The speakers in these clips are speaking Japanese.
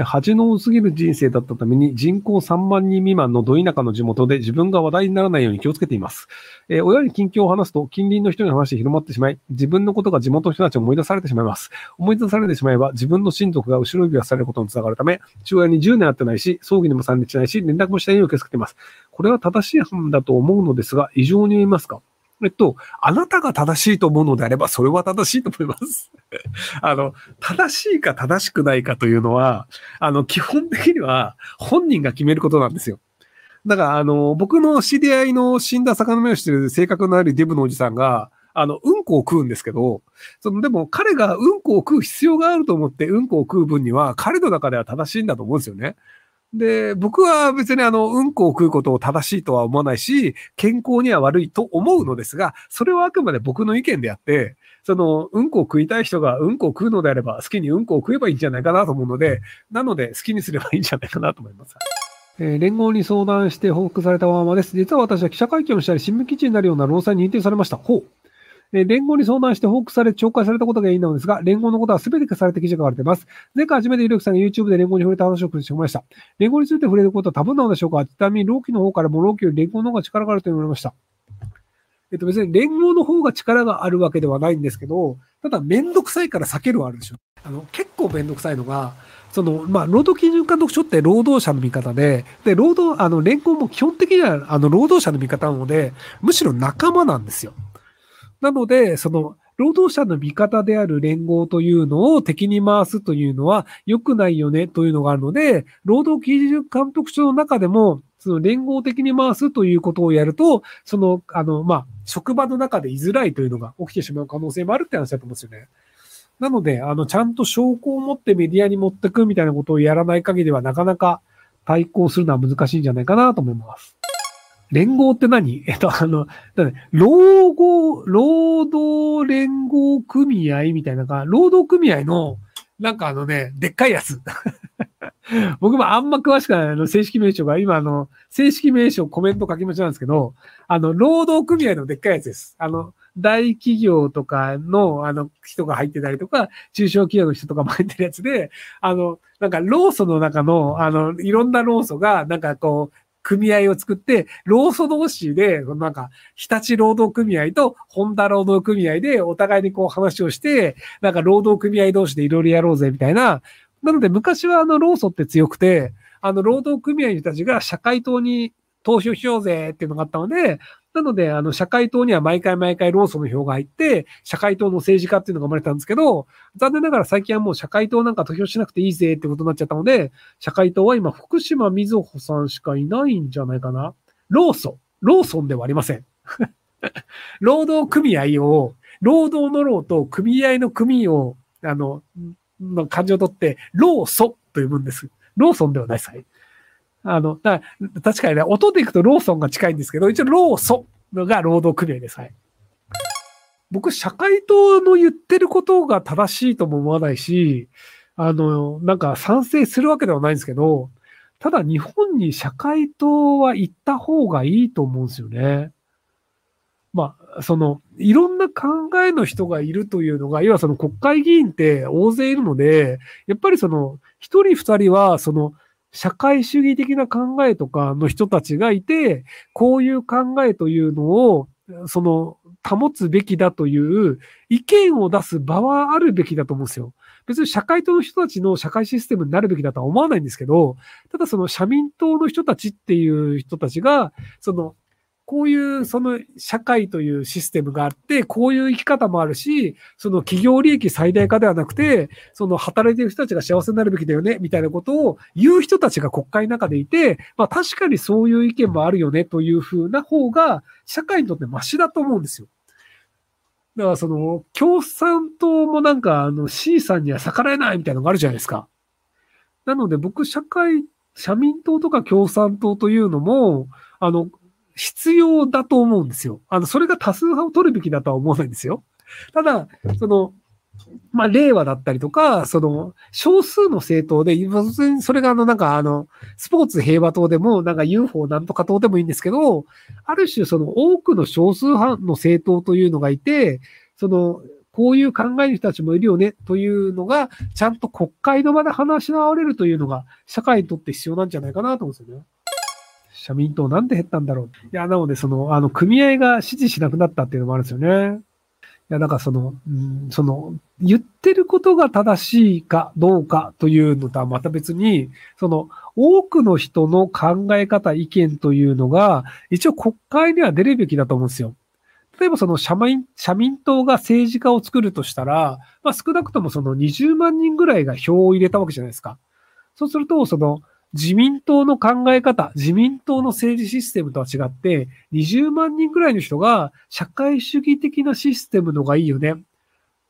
恥の多すぎる人生だったために人口3万人未満のど田舎の地元で自分が話題にならないように気をつけています。えー、親に近況を話すと近隣の人に話して広まってしまい、自分のことが地元の人たちを思い出されてしまいます。思い出されてしまえば自分の親族が後ろ指をされることにつながるため、父親に10年会ってないし、葬儀にも参列しないし、連絡もしたいように気をつけています。これは正しい判断だと思うのですが、異常に言いますか？えっと、あなたが正しいと思うのであれば、それは正しいと思います。あの、正しいか正しくないかというのは、あの、基本的には本人が決めることなんですよ。だから、あの、僕の知り合いの死んだ魚目をしてる性格のあるデブのおじさんが、あの、うんこを食うんですけど、その、でも彼がうんこを食う必要があると思ってうんこを食う分には、彼の中では正しいんだと思うんですよね。で、僕は別にあの、うんこを食うことを正しいとは思わないし、健康には悪いと思うのですが、それはあくまで僕の意見であって、その、うんこを食いたい人がうんこを食うのであれば、好きにうんこを食えばいいんじゃないかなと思うので、なので好きにすればいいんじゃないかなと思います。えー、連合に相談して報告されたままです。実は私は記者会見をしたり、新聞記事になるような労災に認定されました。ほう。え連合に相談して報告され、懲戒されたことがいいのですが、連合のことは全て消されて記事が書かれています。前回初めてゆるくさんが YouTube で連合に触れた話をしてました。連合について触れることは多分なのでしょうか？ちなみに、老期の方からも老期より連合の方が力があると言われました。えっと別に連合の方が力があるわけではないんですけど、ただめんどくさいから避けるはあるでしょ。あの、結構めんどくさいのが、その、まあ、労働基準監督署って労働者の味方で、で、労働、あの、連合も基本的には、あの、労働者の味方なので、むしろ仲間なんですよ。なので、その、労働者の味方である連合というのを敵に回すというのは良くないよねというのがあるので、労働基準監督署の中でも、その連合的に回すということをやると、その、あの、まあ、職場の中で居づらいというのが起きてしまう可能性もあるって話だと思うんですよね。なので、あの、ちゃんと証拠を持ってメディアに持ってくみたいなことをやらない限りは、なかなか対抗するのは難しいんじゃないかなと思います。連合って何？えっと、あの、労合、労働連合組合みたいなか、労働組合の、なんかあのね、でっかいやつ。僕もあんま詳しくない、あの、正式名称が、今あの、正式名称コメント書きまちなんですけど、あの、労働組合のでっかいやつです。あの、大企業とかの、あの、人が入ってたりとか、中小企業の人とかも入ってるやつで、あの、なんか、労組の中の、あの、いろんな労組が、なんかこう、組合を作って、労組同士で、なんか、日立労働組合と本田労働組合でお互いにこう話をして、なんか労働組合同士でいろいろやろうぜみたいな。なので昔はあの労組って強くて、あの労働組合の人たちが社会党に投票しようぜっていうのがあったので、なので、あの、社会党には毎回毎回労組の票が入って、社会党の政治家っていうのが生まれたんですけど、残念ながら最近はもう社会党なんか投票しなくていいぜってことになっちゃったので、社会党は今、福島みずほさんしかいないんじゃないかな。労組。労組ではありません。労働組合を、労働の労と組合の組を、あの、の漢字を取って、労組と呼ぶんです。ローソンではないです。はい。あの、だ確かにね、音でいくとローソンが近いんですけど、一応ローソンが労働組合です。はい。僕、社会党の言ってることが正しいとも思わないし、あの、なんか賛成するわけではないんですけど、ただ日本に社会党は行った方がいいと思うんですよね。まあ、その、いろんな考えの人がいるというのが、要はその国会議員って大勢いるので、やっぱりその、一人二人は、その、社会主義的な考えとかの人たちがいて、こういう考えというのを、その、保つべきだという意見を出す場はあるべきだと思うんですよ。別に社会党の人たちの社会システムになるべきだとは思わないんですけど、ただその社民党の人たちっていう人たちが、そのこういうその社会というシステムがあって、こういう生き方もあるし、その企業利益最大化ではなくて、その働いてる人たちが幸せになるべきだよね、みたいなことを言う人たちが国会の中でいて、まあ確かにそういう意見もあるよね、というふうな方が、社会にとってマシだと思うんですよ。だからその、共産党もなんか、あの C さんには逆らえないみたいなのがあるじゃないですか。なので僕、社会、社民党とか共産党というのも、あの、必要だと思うんですよ。あの、それが多数派を取るべきだとは思わないんですよ。ただ、その、まあ、令和だったりとか、その、少数の政党で、普通にそれがあの、なんかあの、スポーツ平和党でも、なんか UFO なんとか党でもいいんですけど、ある種その多くの少数派の政党というのがいて、その、こういう考えの人たちもいるよねというのが、ちゃんと国会の場で話し合われるというのが、社会にとって必要なんじゃないかなと思うんですよね。社民党なんで減ったんだろう。いや、なので、その、あの、組合が支持しなくなったっていうのもあるんですよね。いや、だからその、うん、その、言ってることが正しいかどうかというのとはまた別に、その、多くの人の考え方、意見というのが、一応国会には出るべきだと思うんですよ。例えばその社民、社民党が政治家を作るとしたら、まあ少なくともその20万人ぐらいが票を入れたわけじゃないですか。そうすると、その、自民党の考え方、自民党の政治システムとは違って、20万人ぐらいの人が社会主義的なシステムのがいいよね。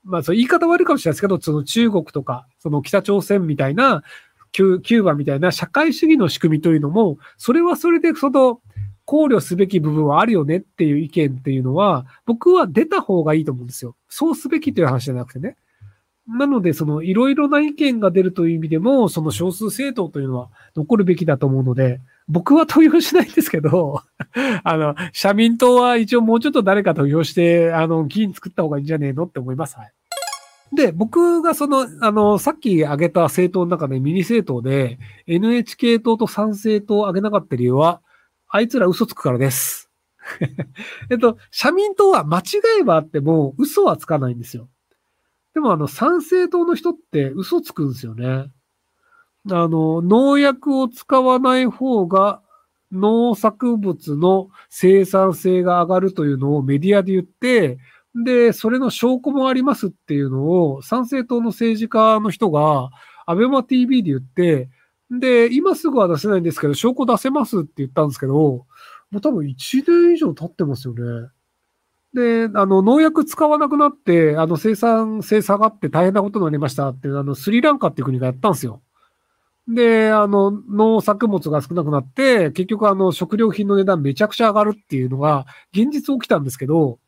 まあ、そう言い方悪いかもしれないですけど、その中国とか、その北朝鮮みたいな、キューバみたいな社会主義の仕組みというのも、それはそれでその考慮すべき部分はあるよねっていう意見っていうのは、僕は出た方がいいと思うんですよ。そうすべきという話じゃなくてね。なので、そのいろいろな意見が出るという意味でも、その少数政党というのは残るべきだと思うので、僕は投票しないんですけど、あの、社民党は一応もうちょっと誰か投票して、あの、議員作った方がいいんじゃねえのって思います。はい。で、僕がその、あの、さっき挙げた政党の中でミニ政党で NHK 党と参政党を挙げなかった理由は、あいつら嘘つくからです。えっと、社民党は間違いはあっても嘘はつかないんですよ。でもあの、参政党の人って嘘つくんですよね。あの、農薬を使わない方が農作物の生産性が上がるというのをメディアで言って、で、それの証拠もありますっていうのを、参政党の政治家の人が、アベマ TV で言って、で、今すぐは出せないんですけど、証拠出せますって言ったんですけど、もう多分1年以上経ってますよね。で、あの、農薬使わなくなって、あの、生産性下がって大変なことになりましたって、あの、スリランカっていう国がやったんですよ。で、あの、農作物が少なくなって、結局あの、食料品の値段めちゃくちゃ上がるっていうのが、現実起きたんですけど、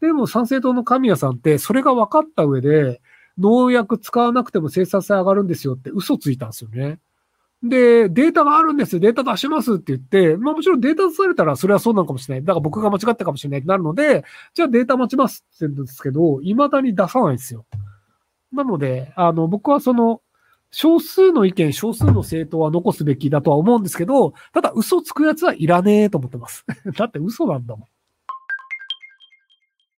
でも参政党の神谷さんって、それが分かった上で、農薬使わなくても生産性上がるんですよって嘘ついたんですよね。で、データがあるんですよ、データ出しますって言って、まあもちろんデータ出されたらそれはそうなのかもしれない。だから僕が間違ったかもしれないってなるので、じゃあデータ待ちますって言うんですけど、未だに出さないんですよ。なので、あの、僕はその、少数の意見、少数の政党は残すべきだとは思うんですけど、ただ嘘つくやつはいらねえと思ってます。だって嘘なんだもん。